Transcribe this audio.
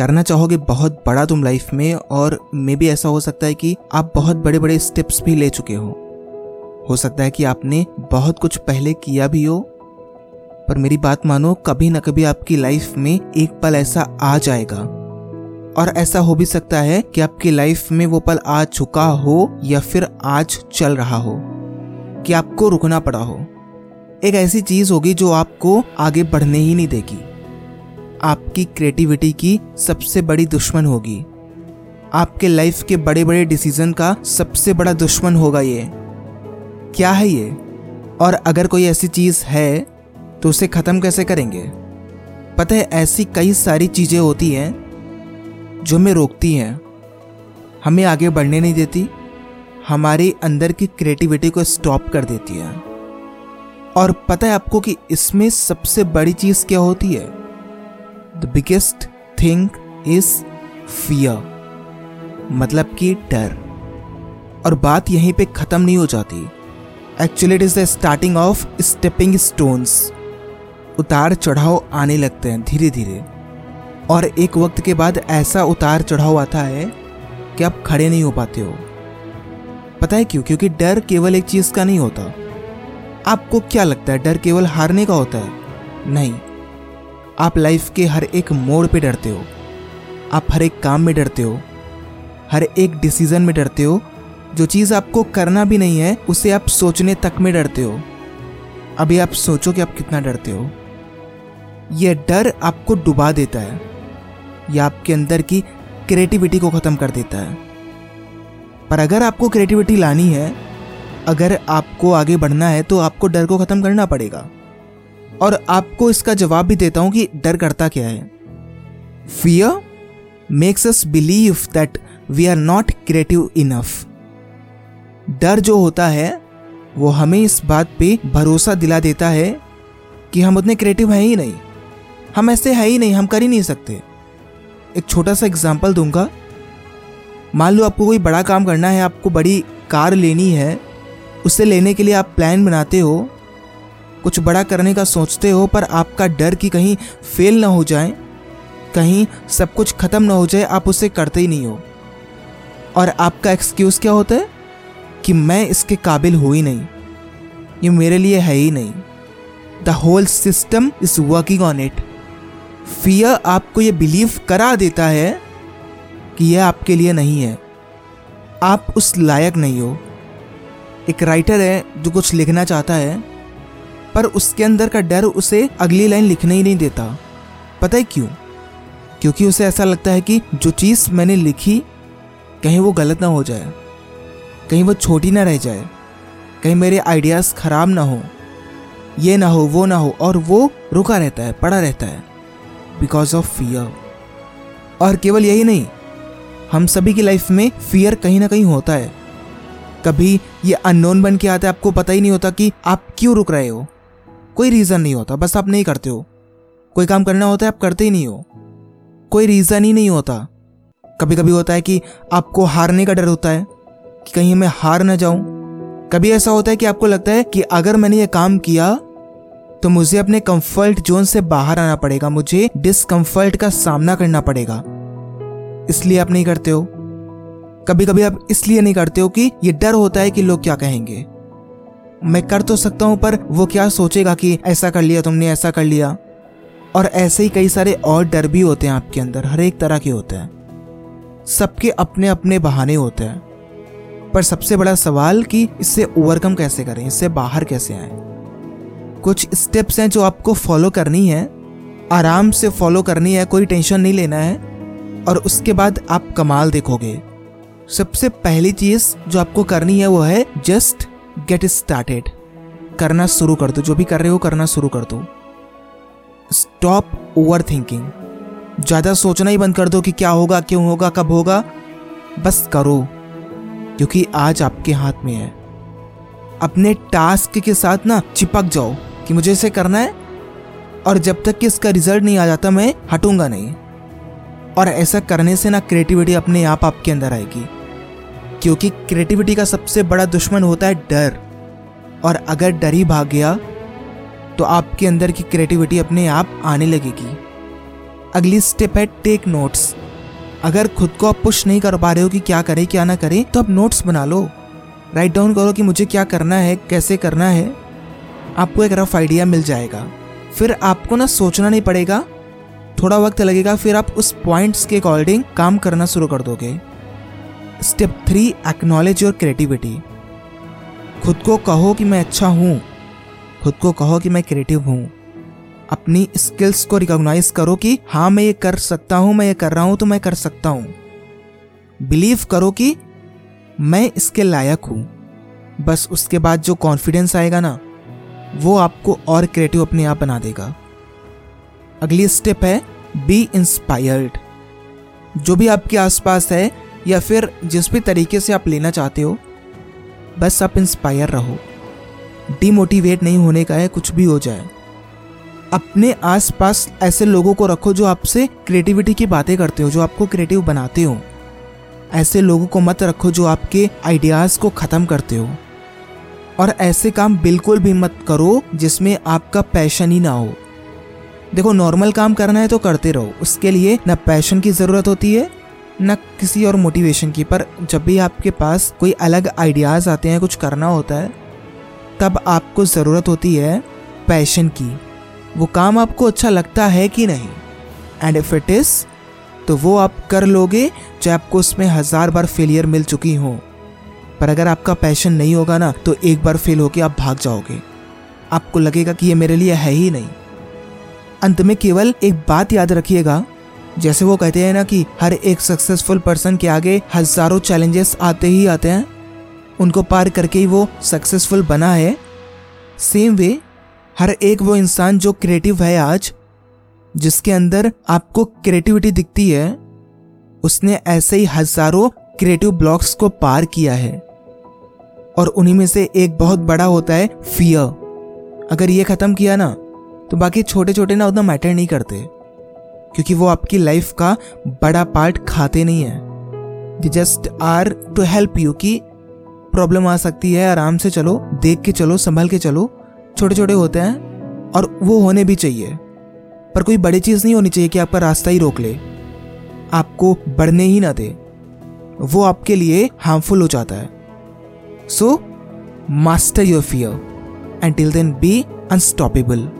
करना चाहोगे बहुत बड़ा तुम लाइफ में और मे भी ऐसा हो सकता है कि आप बहुत बड़े बड़े स्टेप्स भी ले चुके हो। हो सकता है कि आपने बहुत कुछ पहले किया भी हो, पर मेरी बात मानो, कभी ना कभी आपकी लाइफ में एक पल ऐसा आ जाएगा। और ऐसा हो भी सकता है कि आपकी लाइफ में वो पल आ चुका हो या फिर आज चल रहा हो, कि आपको रुकना पड़ा हो। एक ऐसी चीज़ होगी जो आपको आगे बढ़ने ही नहीं देगी। आपकी क्रिएटिविटी की सबसे बड़ी दुश्मन होगी। आपके लाइफ के बड़े बड़े डिसीज़न का सबसे बड़ा दुश्मन होगा ये। क्या है ये? और अगर कोई ऐसी चीज़ है तो उसे ख़त्म कैसे करेंगे? पता है, ऐसी कई सारी चीज़ें होती हैं, जो हमें रोकती हैं। हमें आगे बढ़ने नहीं देती, हमारे अंदर की क्रिएटिविटी को स्टॉप कर देती है। और पता है आपको कि इसमें सबसे बड़ी चीज़ क्या होती है? The biggest thing is fear मतलब कि डर। और बात यहीं पे ख़त्म नहीं हो जाती। Actually it is the starting of stepping stones उतार चढ़ाव आने लगते हैं धीरे धीरे और एक वक्त के बाद ऐसा उतार चढ़ाव आता है कि आप खड़े नहीं हो पाते हो। पता है क्यों? क्योंकि डर केवल एक चीज़ का नहीं होता। आपको क्या लगता है, डर केवल हारने का होता है? नहीं। आप लाइफ के हर एक मोड़ पे डरते हो। आप हर एक काम में डरते हो। हर एक डिसीज़न में डरते हो। जो चीज़ आपको करना भी नहीं है, उसे आप सोचने तक में डरते हो। अभी आप सोचो कि आप कितना डरते हो। यह डर आपको डुबा देता है। या आपके अंदर की क्रिएटिविटी को ख़त्म कर देता है। पर अगर आपको क्रिएटिविटी लानी है, अगर आपको आगे बढ़ना है तो आपको डर को ख़त्म करना पड़ेगा। और आपको इसका जवाब भी देता हूँ कि डर करता क्या है। Fear makes us believe that we are not creative enough डर जो होता है, वो हमें इस बात पे भरोसा दिला देता है कि हम उतने क्रिएटिव हैं ही नहीं। हम ऐसे हैं ही नहीं, हम कर ही नहीं सकते। एक छोटा सा एग्ज़ाम्पल दूँगा। मान लो आपको कोई बड़ा काम करना है, आपको बड़ी कार लेनी है, उसे लेने के लिए आप प्लान बनाते हो कुछ बड़ा करने का सोचते हो, पर आपका डर कि कहीं फेल ना हो जाए, कहीं सब कुछ ख़त्म ना हो जाए, आप उसे करते ही नहीं हो। और आपका एक्सक्यूज़ क्या होता है? कि मैं इसके काबिल हो ही नहीं। ये मेरे लिए है ही नहीं। The whole system is working on it fear आपको ये बिलीव करा देता है कि यह आपके लिए नहीं है। आप उस लायक नहीं हो। एक राइटर है जो कुछ लिखना चाहता है। पर उसके अंदर का डर उसे अगली लाइन लिखने ही नहीं देता। पता है क्यों? क्योंकि उसे ऐसा लगता है कि जो चीज़ मैंने लिखी, कहीं वो गलत ना हो जाए, कहीं वो छोटी ना रह जाए, कहीं मेरे आइडियाज़ खराब ना हो, ये ना हो, वो ना हो, और वो रुका रहता है, पड़ा रहता है बिकॉज़ ऑफ़ फियर और केवल यही नहीं, हम सभी की लाइफ में फियर कहीं ना कहीं होता है। कभी ये अननोन बन के आता है, आपको पता ही नहीं होता कि आप क्यों रुक रहे हो। कोई रीज़न नहीं होता, बस आप नहीं करते हो। कोई काम करना होता है, आप करते ही नहीं हो। कोई रीज़न ही नहीं होता। कभी कभी होता है कि आपको हारने का डर होता है, कि कहीं मैं हार ना जाऊँ। कभी ऐसा होता है कि आपको लगता है कि अगर मैंने ये काम किया तो मुझे अपने कंफर्ट जोन से बाहर आना पड़ेगा, मुझे डिसकंफर्ट का सामना करना पड़ेगा। इसलिए आप नहीं करते हो। कभी कभी आप इसलिए नहीं करते हो कि ये डर होता है कि लोग क्या कहेंगे। मैं कर तो सकता हूँ, पर वो क्या सोचेगा कि ऐसा कर लिया तुमने, ऐसा कर लिया? और ऐसे ही कई सारे और डर भी होते हैं आपके अंदर, हर एक तरह के होते हैं। सबके अपने अपने बहाने होते हैं। पर सबसे बड़ा सवाल कि इससे ओवरकम कैसे करें, इससे बाहर कैसे आए? कुछ स्टेप्स हैं जो आपको फॉलो करनी है। आराम से फॉलो करनी है, कोई टेंशन नहीं लेना है। और उसके बाद आप कमाल देखोगे। सबसे पहली चीज़ जो आपको करनी है वो है जस्ट गेट स्टार्टेड करना शुरू कर दो, जो भी कर रहे हो करना शुरू कर दो। स्टॉप ओवर थिंकिंग ज़्यादा सोचना ही बंद कर दो कि क्या होगा, क्यों होगा, कब होगा। बस करो, क्योंकि आज आपके हाथ में है। अपने टास्क के साथ ना चिपक जाओ कि मुझे इसे करना है, और जब तक कि इसका रिज़ल्ट नहीं आ जाता, मैं हटूँगा नहीं। और ऐसा करने से ना क्रिएटिविटी अपने आप आपके अंदर आएगी। क्योंकि क्रिएटिविटी का सबसे बड़ा दुश्मन होता है डर। और अगर डर ही भाग गया तो आपके अंदर की क्रिएटिविटी अपने आप आने लगेगी। अगली स्टेप है टेक नोट्स अगर खुद को आप पुश नहीं कर पा रहे हो कि क्या करें, क्या ना करें तो आप नोट्स बना लो। राइट डाउन करो कि मुझे क्या करना है, कैसे करना है। आपको एक रफ आइडिया मिल जाएगा। फिर आपको ना सोचना नहीं पड़ेगा। थोड़ा वक्त लगेगा, फिर आप उस पॉइंट्स के अकॉर्डिंग काम करना शुरू कर दोगे। Step three acknowledge your creativity खुद को कहो कि मैं अच्छा हूँ। खुद को कहो कि मैं क्रिएटिव हूँ। अपनी स्किल्स को रिकॉग्नाइज करो कि हाँ मैं ये कर सकता हूँ, मैं ये कर रहा हूँ तो मैं कर सकता हूँ। बिलीव करो कि मैं इसके लायक हूँ। बस उसके बाद जो कॉन्फिडेंस आएगा ना, वो आपको और क्रिएटिव अपने आप बना देगा। अगली स्टेप है बी इंस्पायर्ड जो भी आपके आसपास है या फिर जिस भी तरीके से आप लेना चाहते हो, बस आप इंस्पायर रहो। डीमोटिवेट नहीं होने का है, कुछ भी हो जाए। अपने आसपास ऐसे लोगों को रखो जो आपसे क्रिएटिविटी की बातें करते हो, जो आपको क्रिएटिव बनाते हो। ऐसे लोगों को मत रखो जो आपके आइडियाज़ को खत्म करते हो। और ऐसे काम बिल्कुल भी मत करो जिसमें आपका पैशन ही ना हो। देखो नॉर्मल काम करना है तो करते रहो। उसके लिए ना पैशन की ज़रूरत होती है न किसी और मोटिवेशन की, पर जब भी आपके पास कोई अलग आइडियाज़ आते हैं, कुछ करना होता है, तब आपको ज़रूरत होती है पैशन की। वो काम आपको अच्छा लगता है कि नहीं? एंड इफ़ इट इज़ तो वो आप कर लोगे, चाहे आपको उसमें हज़ार बार फेलियर मिल चुकी हो। पर अगर आपका पैशन नहीं होगा ना तो एक बार फेल होके आप भाग जाओगे। आपको लगेगा कि ये मेरे लिए है ही नहीं। अंत में केवल एक बात याद रखिएगा जैसे वो कहते हैं ना कि हर एक सक्सेसफुल पर्सन के आगे हज़ारों चैलेंजेस आते ही आते हैं। उनको पार करके ही वो सक्सेसफुल बना है। सेम वे हर एक वो इंसान जो क्रिएटिव है आज, जिसके अंदर आपको क्रिएटिविटी दिखती है, उसने ऐसे ही हज़ारों क्रिएटिव ब्लॉक्स को पार किया है। और उन्हीं में से एक बहुत बड़ा होता है फियर अगर ये खत्म किया ना तो बाकी छोटे छोटे ना उतना मैटर नहीं करते। क्योंकि वो आपकी लाइफ का बड़ा पार्ट खाते नहीं है। They just are to help you कि प्रॉब्लम आ सकती है, आराम से चलो, देख के चलो, संभल के चलो छोटे छोटे होते हैं और वो होने भी चाहिए। पर कोई बड़ी चीज़ नहीं होनी चाहिए कि आपका रास्ता ही रोक ले। आपको बढ़ने ही ना दे। वो आपके लिए हार्मफुल हो जाता है। So master your fear and till then be unstoppable